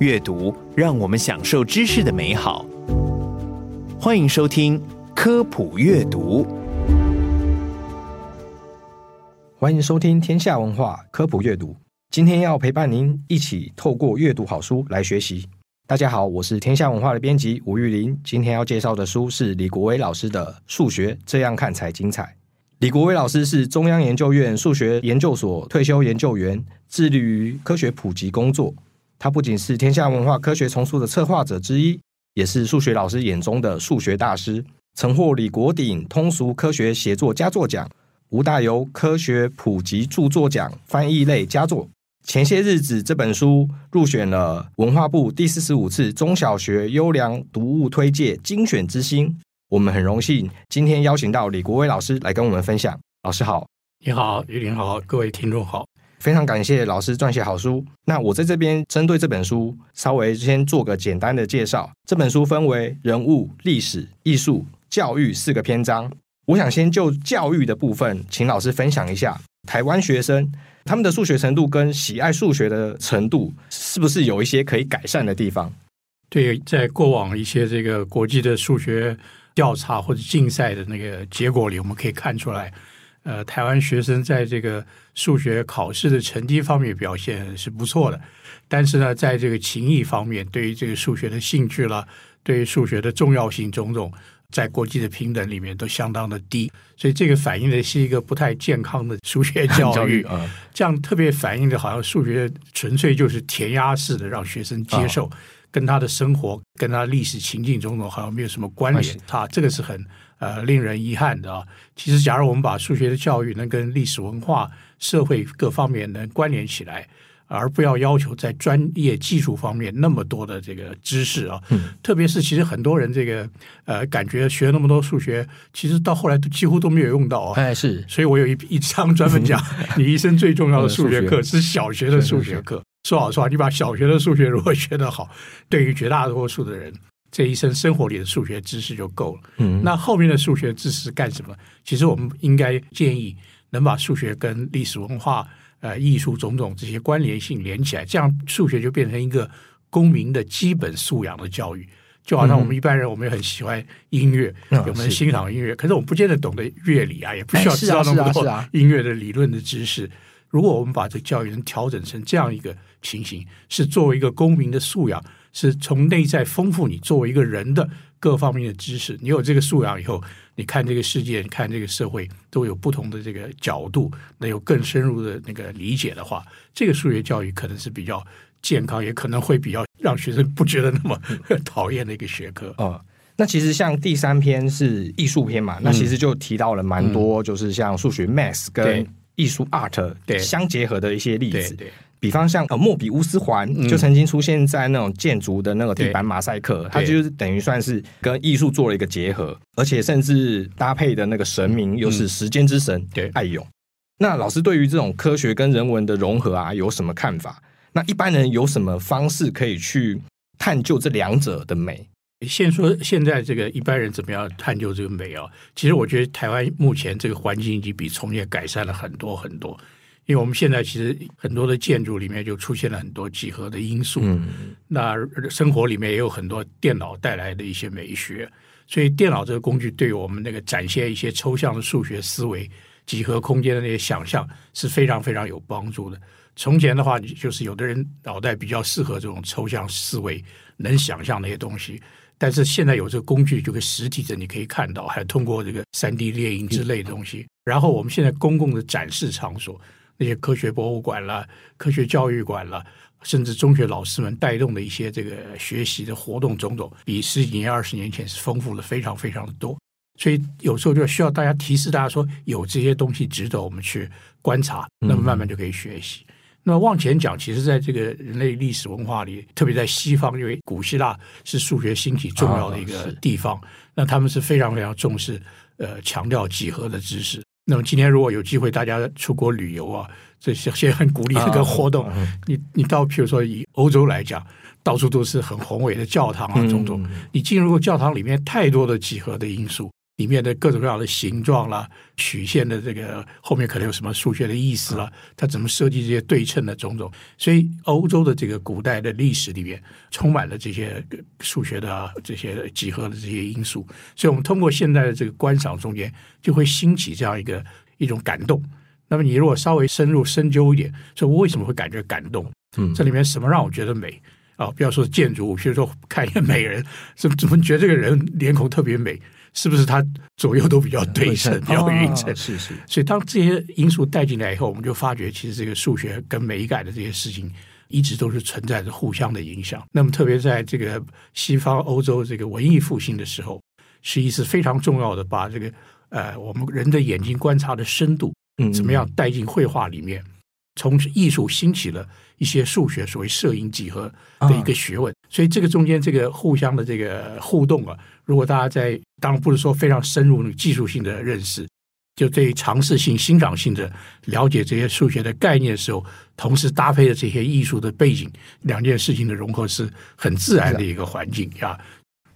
阅读让我们享受知识的美好。欢迎收听科普阅读。欢迎收听天下文化科普阅读。今天要陪伴您一起透过阅读好书来学习。大家好，我是天下文化的编辑吴玉林。今天要介绍的书是李国威老师的《数学这样看才精彩》。李国威老师是中央研究院数学研究所退休研究员，致力于科学普及工作。他不仅是天下文化科学丛书的策划者之一，也是数学老师眼中的数学大师，曾获李国鼎通俗科学写作佳作奖、吴大猷科学普及著作奖翻译类佳作。前些日子，这本书入选了文化部第四十五次中小学优良读物推介精选之星。我们很荣幸今天邀请到李国威老师来跟我们分享。老师好，你好，玉林好，各位听众好。非常感谢老师撰写好书。那我在这边针对这本书稍微先做个简单的介绍。这本书分为人物、历史、艺术、教育四个篇章。我想先就教育的部分，请老师分享一下台湾学生他们的数学程度跟喜爱数学的程度，是不是有一些可以改善的地方？对，在过往一些这个国际的数学调查或者竞赛的那个结果里，我们可以看出来。呃，台湾学生在这个数学考试的成绩方面表现是不错的，但是呢，在这个情谊方面，对于这个数学的兴趣了，对于数学的重要性种种，在国际的平等里面都相当的低，所以这个反映的是一个不太健康的数学 教育。教育啊，这样特别反映的好像数学纯粹就是填鸭式的让学生接受，跟他的生活、跟他历史情境种种好像没有什么关联。啊这个是很。呃，令人遗憾的啊。其实，假如我们把数学的教育能跟历史文化、社会各方面能关联起来，而不要要求在专业技术方面那么多的这个知识啊。嗯。特别是，其实很多人这个呃，感觉学那么多数学，其实到后来都几乎都没有用到啊。哎，是。所以我有一 一章专门讲，你一生最重要的数学课是小学的数学课。说老实话，你把小学的数学如果学得好，对于绝大多数的人。这一生生活里的数学知识就够了。嗯，那后面的数学知识干什么？其实我们应该建议能把数学跟历史文化、呃艺术种种这些关联性连起来，这样数学就变成一个公民的基本素养的教育。就好像我们一般人，我们也很喜欢音乐，嗯、我们欣赏音乐，是可是我们不见得懂得乐理啊，也不需要知道那么多音乐的理论的知识。如果我们把这个教育能调整成这样一个情形，是作为一个公民的素养。是从内在丰富你作为一个人的各方面的知识，你有这个素养以后，你看这个世界，你看这个社会，都有不同的这个角度，能有更深入的那个理解的话，这个数学教育可能是比较健康，也可能会比较让学生不觉得那么 讨厌的一个学科。嗯，那其实像第三篇是艺术篇嘛，嗯、那其实就提到了蛮多，就是像数学 math 跟艺术 art 对相结合的一些例子。对。对比方像呃莫比乌斯环就曾经出现在那种建筑的那个地板马赛克，它就是等于算是跟艺术做了一个结合，而且甚至搭配的那个神明又是时间之神，对，爱勇。那老师对于这种科学跟人文的融合啊，有什么看法？那一般人有什么方式可以去探究这两者的美？先说现在这个一般人怎么样探究这个美啊？其实我觉得台湾目前这个环境已经比从前改善了很多很多。因为我们现在其实很多的建筑里面就出现了很多几何的因素，嗯、那生活里面也有很多电脑带来的一些美学，所以电脑这个工具对于我们那个展现一些抽象的数学思维、几何空间的那些想象是非常非常有帮助的。从前的话，就是有的人脑袋比较适合这种抽象思维，能想象那些东西，但是现在有这个工具，就可以实体的你可以看到，还通过这个三 D 列印之类的东西。然后我们现在公共的展示场所。那些科学博物馆了、科学教育馆了，甚至中学老师们带动的一些这个学习的活动种种，比十几年、二十年前是丰富了非常非常的多。所以有时候就需要大家提示大家说，有这些东西值得我们去观察，那么慢慢就可以学习。嗯那么往前讲，其实在这个人类历史文化里，特别在西方，因为古希腊是数学兴起重要的一个地方，哦、那他们是非常非常重视呃强调几何的知识。那么今天如果有机会大家出国旅游啊，这些些很鼓励这个活动。你你到譬如说以欧洲来讲，到处都是很宏伟的教堂啊，种种。嗯、你进入教堂里面，太多的几何的因素。里面的各种各样的形状啦、曲线的这个后面可能有什么数学的意思啦，它怎么设计这些对称的种种，所以欧洲的这个古代的历史里面充满了这些数学的这些几何的这些因素，所以我们通过现在的这个观赏中间，就会兴起这样一个一种感动。那么你如果稍微深入深究一点，说我为什么会感觉感动？嗯，这里面什么让我觉得美啊？不要说建筑物，比如说看一个美人，怎 么怎么觉得这个人脸孔特别美？是不是它左右都比较对称，比较匀称？是是。所以当这些因素带进来以后，我们就发觉，其实这个数学跟美感的这些事情，一直都是存在着互相的影响。那么，特别在这个西方欧洲这个文艺复兴的时候，是一次非常重要的，把这个呃我们人的眼睛观察的深度，嗯，怎么样带进绘画里面。从艺术兴起了一些数学，所谓摄影几何的一个学问，所以这个中间这个互相的这个互动啊，如果大家在当然不是说非常深入技术性的认识，就对尝试性、欣赏性的了解这些数学的概念的时候，同时搭配了这些艺术的背景，两件事情的融合是很自然的一个环境呀。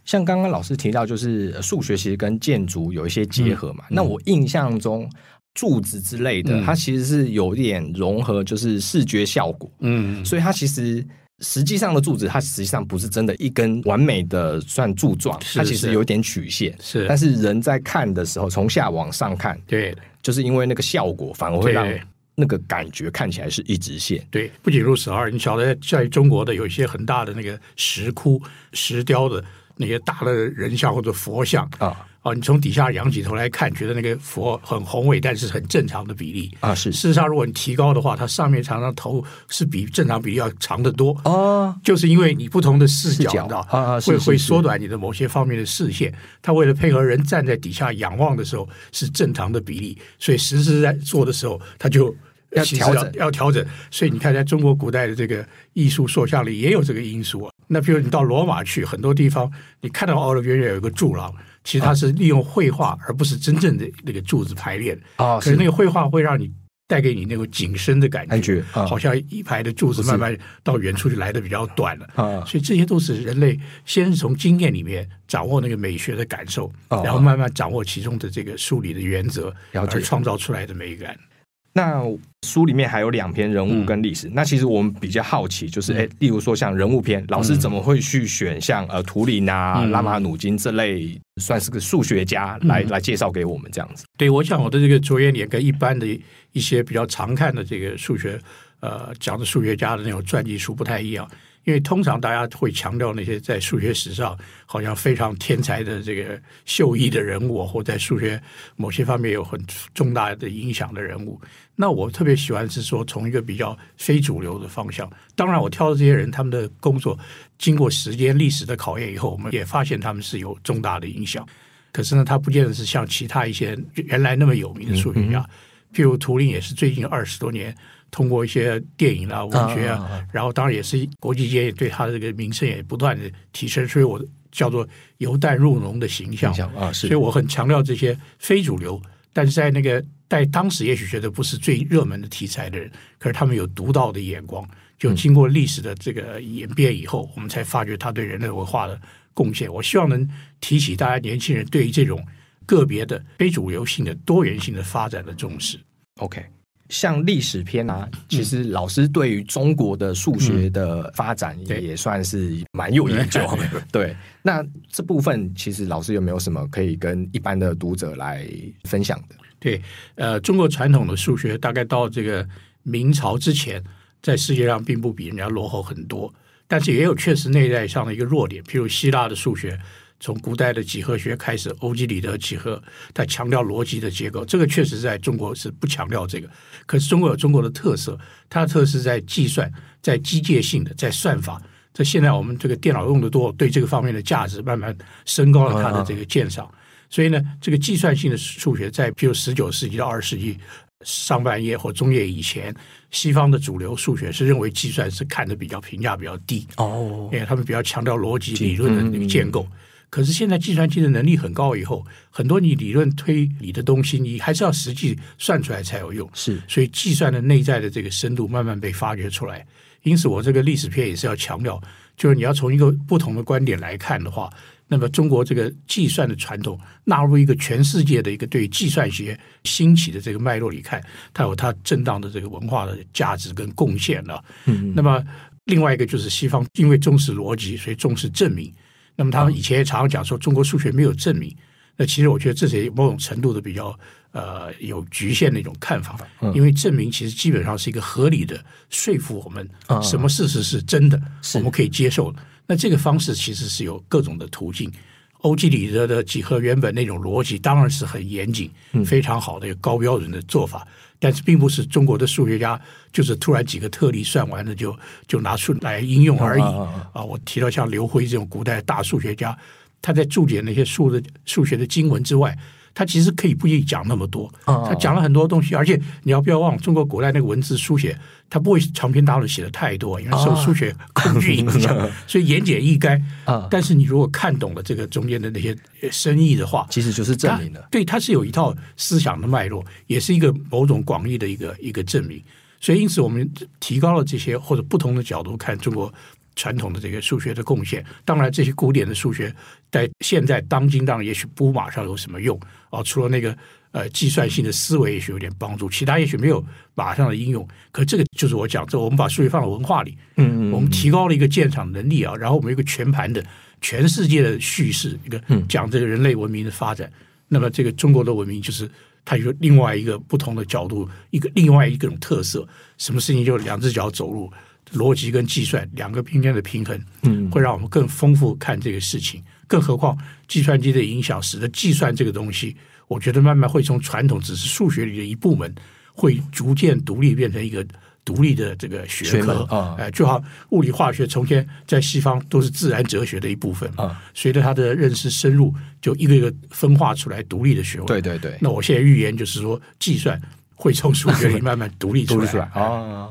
像刚刚老师提到，就是数学其实跟建筑有一些结合嘛。那我印象中。柱子之类的，它其实是有点融合，就是视觉效果。嗯，所以它其实实际上的柱子，它实际上不是真的一根完美的算柱状，它其实有点曲线。是，但是人在看的时候，从下往上看，对，就是因为那个效果，反而会让那个感觉看起来是一直线。对，不仅如此，而你晓得，在中国的有一些很大的那个石窟、石雕的那些大的人像或者佛像啊。哦，你从底下仰起头来看，觉得那个佛很宏伟，但是很正常的比例啊。是，事实上，如果你提高的话，它上面常常头是比正常比例要长得多哦。就是因为你不同的视角，啊，会会缩短你的某些方面的视线。它为了配合人站在底下仰望的时候是正常的比例，所以实时在做的时候，它就要调整，要调整。所以你看，在中国古代的这个艺术塑像里也有这个因素啊。那比如你到罗马去，很多地方你看到奥的远远有一个柱廊。其实它是利用绘画，而不是真正的那个柱子排列啊。可是那个绘画会让你带给你那个景深的感觉，好像一排的柱子慢慢到远处就来的比较短了。啊。所以这些都是人类先是从经验里面掌握那个美学的感受，然后慢慢掌握其中的这个梳理的原则，然后就创造出来的美感。那书里面还有两篇人物跟历史。嗯、那其实我们比较好奇，就是哎，例如说像人物篇，老师怎么会去选像呃图灵啊、嗯、拉马努金这类算是个数学家来、嗯、来介绍给我们这样子？对，我想我的这个着眼点跟一般的一些比较常看的这个数学呃讲的数学家的那种传记书不太一样。因为通常大家会强调那些在数学史上好像非常天才的这个秀逸的人物，或在数学某些方面有很重大的影响的人物。那我特别喜欢是说从一个比较非主流的方向。当然，我挑的这些人，他们的工作经过时间历史的考验以后，我们也发现他们是有重大的影响。可是呢，他不见得是像其他一些原来那么有名的数学家，嗯嗯譬如图灵也是最近二十多年。通过一些电影啊、文学啊，啊然后当然也是国际间也对他的这个名声也不断的提升，所以我叫做由淡入浓的形象啊，是，所以我很强调这些非主流，但是在那个在当时也许觉得不是最热门的题材的人，可是他们有独到的眼光，就经过历史的这个演变以后，嗯、我们才发觉他对人类文化的贡献。我希望能提起大家年轻人对于这种个别的非主流性的多元性的发展的重视。OK。像历史篇啊，其实老师对于中国的数学的发展也算是蛮有研究。对，那这部分其实老师有没有什么可以跟一般的读者来分享的？对，呃，中国传统的数学大概到这个明朝之前，在世界上并不比人家落后很多，但是也有确实内在上的一个弱点，譬如希腊的数学。从古代的几何学开始，欧几里得几何，它强调逻辑的结构，这个确实在中国是不强调这个。可是中国有中国的特色，它的特色在计算，在机械性的，在算法。这现在我们这个电脑用的多，对这个方面的价值慢慢升高了它的这个鉴赏。所以呢，这个计算性的数学，在比如十九世纪到二十世纪上半叶或中叶以前，西方的主流数学是认为计算是看的比较评价比较低哦，因为他们比较强调逻辑理论的那个建构。可是现在计算机的能力很高以后，很多你理论推理的东西，你还是要实际算出来才有用。是，所以计算的内在的这个深度慢慢被发掘出来。因此，我这个历史片也是要强调，就是你要从一个不同的观点来看的话，那么中国这个计算的传统纳入一个全世界的一个对计算学兴起的这个脉络里看，它有它正当的这个文化的价值跟贡献了。嗯，那么另外一个就是西方因为重视逻辑，所以重视证明。那么他们以前也常常讲说中国数学没有证明，那其实我觉得这是某种程度的比较呃有局限的一种看法，因为证明其实基本上是一个合理的说服我们什么事实是真的，我们可以接受的。那这个方式其实是有各种的途径。欧几里得的几何原本那种逻辑当然是很严谨、非常好的一个高标准的做法。但是并不是中国的数学家就是突然几个特例算完了就就拿出来应用而已啊！我提到像刘辉这种古代大数学家，他在注解那些数的数学的经文之外。他其实可以不一定讲那么多，他讲了很多东西，而且你要不要忘，中国古代那个文字书写，他不会长篇大论写的太多，因为受数学工具影响，所以言简意赅。但是你如果看懂了这个中间的那些深意的话，其实就是证明了，对，它是有一套思想的脉络，也是一个某种广义的一个一个证明。所以因此，我们提高了这些或者不同的角度看中国。传统的这个数学的贡献，当然这些古典的数学在现在当今当然也许不马上有什么用啊，除了那个呃计算性的思维也许有点帮助，其他也许没有马上的应用。可这个就是我讲，这我们把数学放到文化里，嗯，嗯，我们提高了一个鉴赏能力啊，然后我们有一个全盘的全世界的叙事，一个讲这个人类文明的发展。那么这个中国的文明就是它有另外一个不同的角度，一个另外一个种特色，什么事情就两只脚走路。逻辑跟计算两个平面的平衡，嗯，会让我们更丰富看这个事情。更何况计算机的影响，使得计算这个东西，我觉得慢慢会从传统只是数学里的一部门，会逐渐独立变成一个独立的这个学科。啊，哎，就好物理化学从前在西方都是自然哲学的一部分啊。随着它的认识深入，就一个一个分化出来独立的学问。对对对。那我现在预言就是说，计算会从数学里慢慢独立出来。啊。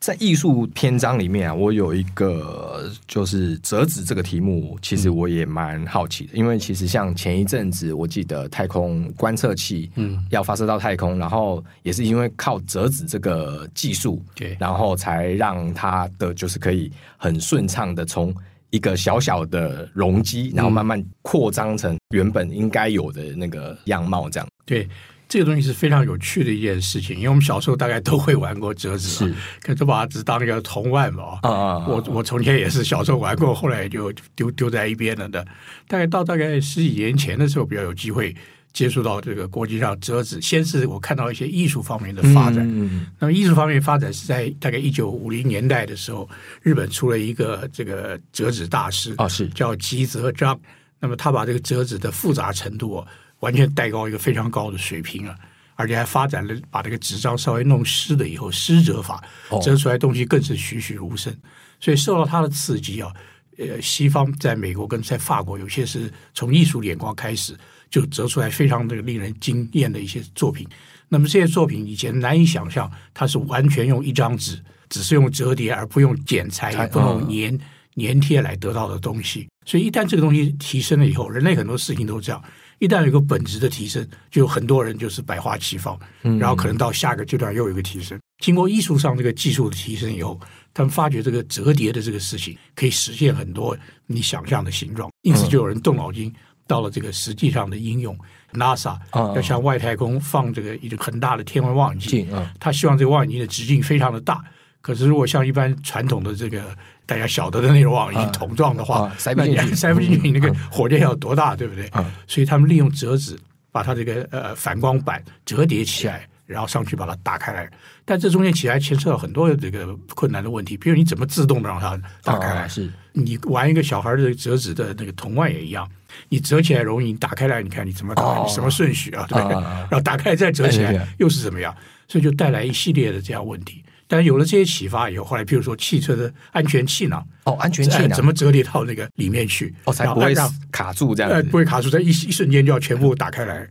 在艺术篇章里面啊，我有一个就是折纸这个题目，其实我也蛮好奇的，因为其实像前一阵子，我记得太空观测器嗯。要发射到太空，然后也是因为靠折纸这个技术，对，然后才让它的就是可以很顺畅的从一个小小的容积，然后慢慢扩张成原本应该有的那个样貌，这样。对。这个东西是非常有趣的一件事情，因为我们小时候大概都会玩过折纸，是，可是把它只当一个童玩嘛。啊啊！我我从前也是小时候玩过，后来就丢丢在一边了的。大概到大概十几年前的时候，比较有机会接触到这个国际上折纸。先是我看到一些艺术方面的发展，嗯，那么艺术方面发展是在大概一九五零年代的时候，日本出了一个这个折纸大师啊，是叫吉泽章。那么他把这个折纸的复杂程度。完全带高一个非常高的水平了，而且还发展了把这个纸张稍微弄湿了以后湿折法，折出来东西更是栩栩如生。所以受到它的刺激啊，呃，西方在美国跟在法国有些是从艺术眼光开始就折出来非常这个令人惊艳的一些作品。那么这些作品以前难以想象，它是完全用一张纸，只是用折叠而不用剪裁，也不用粘粘贴来得到的东西。所以一旦这个东西提升了以后，人类很多事情都这样。一旦有一个本质的提升，就有很多人就是百花齐放，然后可能到下个阶段又有一个提升。经过艺术上这个技术的提升以后，他们发觉这个折叠的这个事情可以实现很多你想象的形状，因此就有人动脑筋到了这个实际上的应用。NASA 要向外太空放这个一个很大的天文望远镜，他希望这个望远镜的直径非常的大。可是如果像一般传统的这个。大家晓得的那种望远镜筒状的话，塞不进去，塞不进去，你那个火箭要多大，对不对？所以他们利用折纸把它这个呃反光板折叠起来，然后上去把它打开来。但这中间其实还牵涉到很多这个困难的问题，比如你怎么自动的让它打开来？哦、是你玩一个小孩的折纸的那个童玩也一样，你折起来容易，你打开来你看你怎么打，哦、你什么顺序啊？对不对？哦、然后打开来再折起来又是怎么样？所以就带来一系列的这样问题。但是有了这些启发以后，后来譬如说汽车的安全气囊哦，安全气囊怎么折叠到那个里面去？哦，才不会让卡住这样呃，不会卡住，在一一瞬间就要全部打开来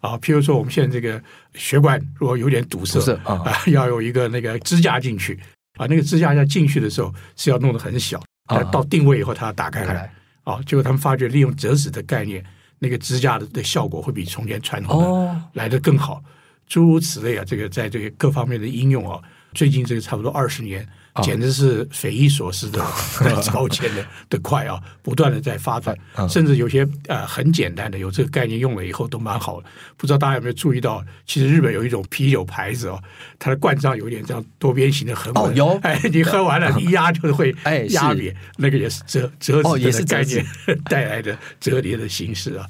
啊。譬如说我们现在这个血管如果有点堵塞啊，要有一个那个支架进去啊，那个支架要进去的时候是要弄得很小，啊到定位以后它要打开来啊。结果他们发觉利用折纸的概念，那个支架的的效果会比从前传统的来的更好。诸如此类啊，这个在这个各方面的应用啊。最近这个差不多二十年，简直是匪夷所思的、哦、超前的的快啊！不断的在发展，哦、甚至有些呃很简单的，有这个概念用了以后都蛮好的。不知道大家有没有注意到，其实日本有一种啤酒牌子哦，它的罐装有点这样多边形的横纹。哎，你喝完了，一压就会压扁，哎、那个也是折折纸的概念带来的折叠的形式啊。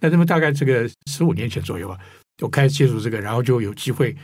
那这么大概这个十五年前左右吧，我开始接触这个，然后就有机会。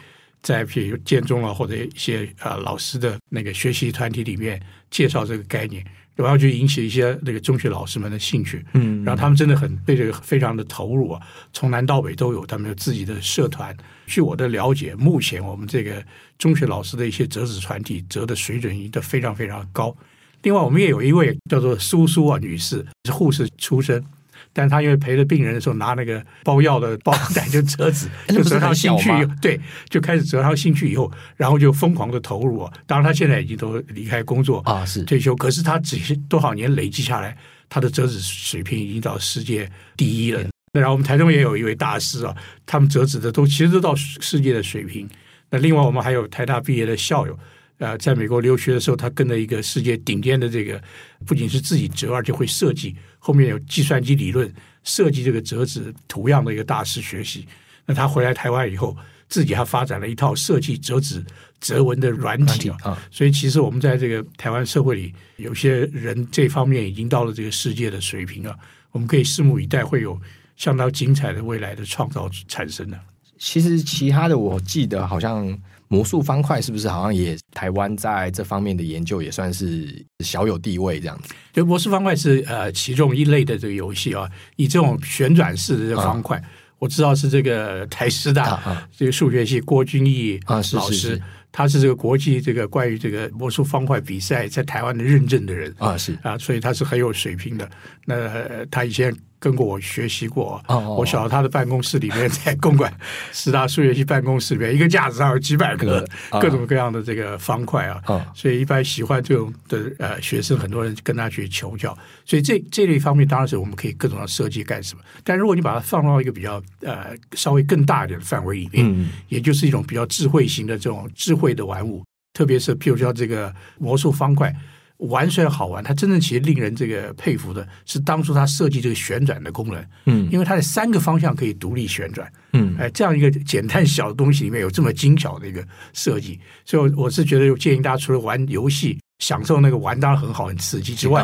在譬如建中啊，或者一些呃老师的那个学习团体里面介绍这个概念，然后就引起一些那个中学老师们的兴趣，嗯，然后他们真的很对这个非常的投入啊，从南到北都有，他们有自己的社团。据我的了解，目前我们这个中学老师的一些折纸团体折的水准已经非常非常高。另外，我们也有一位叫做苏苏啊女士，是护士出身。但他因为陪着病人的时候拿那个包药的包袋就折纸，就折上兴趣，对，就开始折上兴趣以后，然后就疯狂的投入啊。当然他现在已经都离开工作啊，是退休。可是他只是多少年累积下来，他的折纸水平已经到世界第一了。那然后我们台中也有一位大师啊，他们折纸的都其实都到世界的水平。那另外我们还有台大毕业的校友。呃，在美国留学的时候，他跟了一个世界顶尖的这个，不仅是自己折，而且会设计，后面有计算机理论设计这个折纸图样的一个大师学习。那他回来台湾以后，自己还发展了一套设计折纸折纹的软体啊。所以，其实我们在这个台湾社会里，有些人这方面已经到了这个世界的水平了。我们可以拭目以待，会有相当精彩的未来的创造产生的。其实，其他的我记得好像。魔术方块是不是好像也台湾在这方面的研究也算是小有地位这样子？就魔术方块是呃其中一类的这个游戏啊，以这种旋转式的这个方块，啊、我知道是这个台师大、啊啊、这个数学系郭君义老师。啊是是是他是这个国际这个关于这个魔术方块比赛在台湾的认证的人啊，是啊，所以他是很有水平的。那他以前跟过我学习过，哦，我晓得他的办公室里面在公馆 十大数学系办公室里面，一个架子上有几百个各种各样的这个方块啊，所以一般喜欢这种的呃学生，很多人跟他去求教。所以这这类方面当然是我们可以各种的设计干什么。但如果你把它放到一个比较呃稍微更大一点的范围里面，也就是一种比较智慧型的这种智慧。的玩物，特别是譬如说这个魔术方块，玩虽然好玩，它真正其实令人这个佩服的是当初它设计这个旋转的功能，嗯，因为它的三个方向可以独立旋转，嗯，哎，这样一个简单小的东西里面有这么精巧的一个设计，所以我是觉得，我建议大家除了玩游戏，享受那个玩当然很好很刺激之外，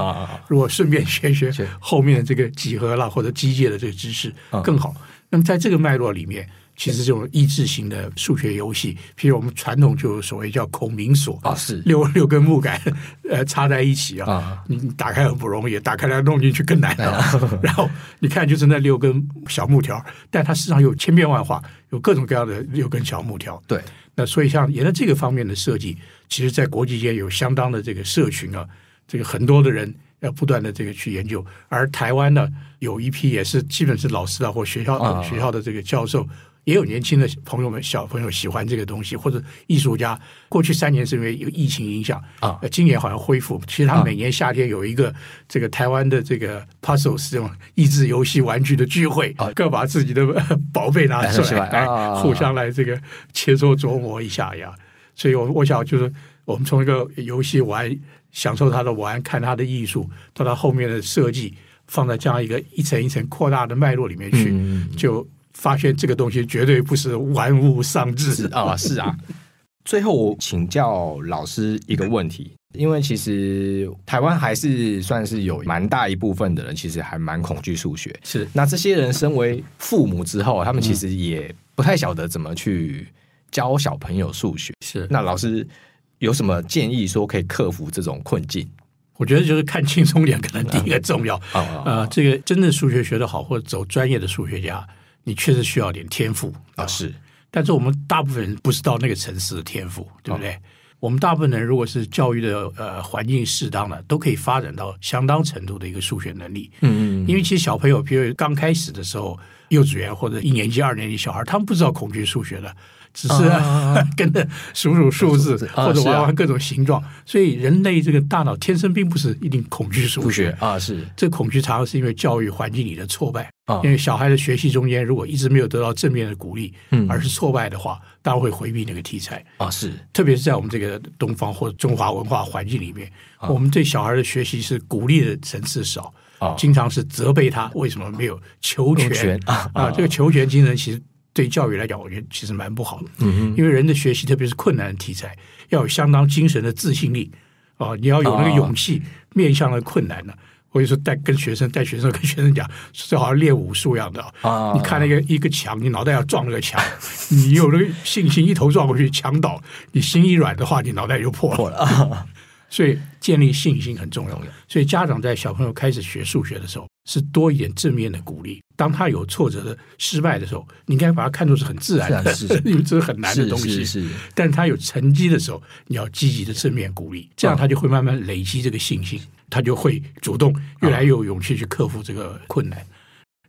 如果顺便学学后面的这个几何啦或者机械的这个知识更好。那么在这个脉络里面。其实这种益智型的数学游戏，譬如我们传统就有所谓叫孔明锁啊，是六六根木杆 呃插在一起啊，啊你打开很不容易，打开来弄进去更难啊。然后你看就是那六根小木条，但它实际上有千变万化，有各种各样的六根小木条。对，那所以像沿着这个方面的设计，其实在国际间有相当的这个社群啊，这个很多的人要不断的这个去研究，而台湾呢有一批也是基本是老师啊或学校、啊、学校的这个教授。也有年轻的朋友们、小朋友喜欢这个东西，或者艺术家。过去三年是因为有疫情影响啊，今年好像恢复。其实他每年夏天有一个这个台湾的这个 puzzles 这种益智游戏玩具的聚会，各把自己的宝贝拿出来，来互相来这个切磋琢磨一下呀。所以，我我想就是我们从一个游戏玩，享受它的玩，看它的艺术，到它后面的设计，放在这样一个一层一层扩大的脉络里面去，就。发现这个东西绝对不是玩物丧志啊！是啊。最后我请教老师一个问题，因为其实台湾还是算是有蛮大一部分的人，其实还蛮恐惧数学。是，那这些人身为父母之后，他们其实也不太晓得怎么去教小朋友数学。是，那老师有什么建议说可以克服这种困境？我觉得就是看轻松点，可能第一个重要。啊、嗯呃，这个真正数学学得好或者走专业的数学家，你确实需要点天赋啊。是，但是我们大部分人不是到那个层次的天赋，对不对？嗯我们大部分人如果是教育的呃环境适当的，都可以发展到相当程度的一个数学能力。嗯嗯。因为其实小朋友，比如刚开始的时候，幼稚园或者一年级、二年级小孩，他们不知道恐惧数学的。只是 跟着数数数字，或者玩玩各种形状，所以人类这个大脑天生并不是一定恐惧数学啊。是这恐惧常常是因为教育环境里的挫败。因为小孩的学习中间如果一直没有得到正面的鼓励，而是挫败的话，当然会回避那个题材啊。是，特别是在我们这个东方或者中华文化环境里面，我们对小孩的学习是鼓励的层次少，经常是责备他为什么没有求全啊。这个求全精神其实。对教育来讲，我觉得其实蛮不好的。嗯，因为人的学习，特别是困难的题材，要有相当精神的自信力啊！你要有那个勇气面向了困难的。我就说带跟学生带学生跟学生讲，就好像练武术一样的啊！你看那个一个墙，你脑袋要撞那个墙，你有那个信心，一头撞过去，墙倒；你心一软的话，你脑袋就破了。破了。所以建立信心很重要。所以家长在小朋友开始学数学的时候，是多一点正面的鼓励。当他有挫折的失败的时候，你应该把它看作是很自然的，因为这是很难的东西。是，是，是。但他有成绩的时候，你要积极的正面鼓励，这样他就会慢慢累积这个信心，他就会主动越来越有勇气去克服这个困难。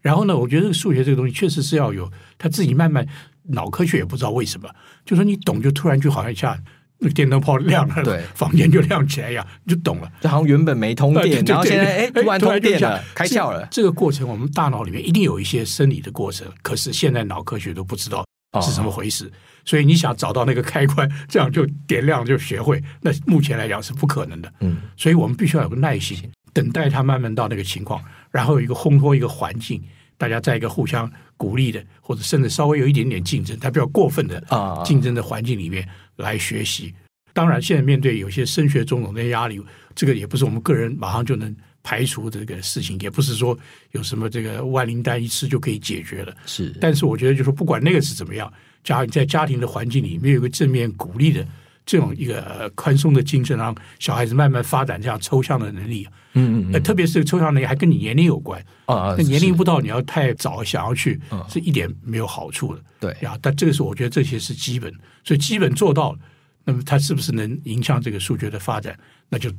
然后呢，我觉得数学这个东西确实是要有他自己慢慢脑科学也不知道为什么，就说你懂，就突然就好像像。那个电灯泡亮了，对，房间就亮起来一样，你就懂了。就好像原本没通电，然后现在哎，突然通电了，开窍了。这个过程，我们大脑里面一定有一些生理的过程，可是现在脑科学都不知道是怎么回事。哦、所以你想找到那个开关，这样就点亮就学会，那目前来讲是不可能的。嗯，所以我们必须要有个耐心，等待它慢慢到那个情况，然后有一个烘托一个环境，大家在一个互相鼓励的，或者甚至稍微有一点点竞争，但不要过分的啊竞争的环境里面。来学习，当然，现在面对有些升学种种的压力，这个也不是我们个人马上就能排除这个事情，也不是说有什么这个万灵丹一吃就可以解决了。是，但是我觉得，就是说不管那个是怎么样，假如你在家庭的环境里面有一个正面鼓励的这种一个宽松的精神，让小孩子慢慢发展这样抽象的能力。嗯嗯，嗯，特别是抽象能力还跟你年龄有关啊，那年龄不到，你要太早想要去，是一点没有好处的。对呀，但这个是我觉得这些是基本。所以基本做到了，那么它是不是能影响这个数学的发展？那就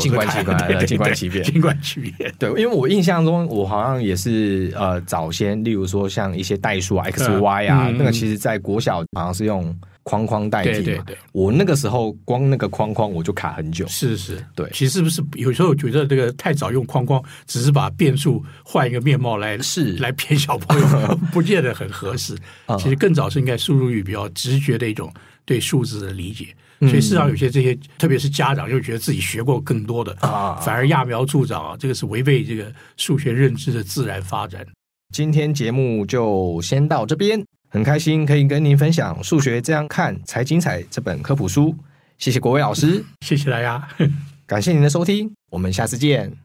静观其变，静观其变，静观其变。对，因为我印象中，我好像也是呃，早先，例如说像一些代数啊，x y 啊，嗯、那个其实在国小好像是用框框代替嘛。对对对，我那个时候光那个框框我就卡很久。是是，对。其实是不是有时候觉得这个太早用框框，只是把变数换一个面貌来是来骗小朋友，不见得很合适。其实更早是应该输入语比较直觉的一种对数字的理解。所以，事实上有些这些，特别是家长又觉得自己学过更多的啊，反而揠苗助长啊，这个是违背这个数学认知的自然发展。今天节目就先到这边，很开心可以跟您分享《数学这样看才精彩》这本科普书。谢谢国伟老师，谢谢大家，感谢您的收听，我们下次见。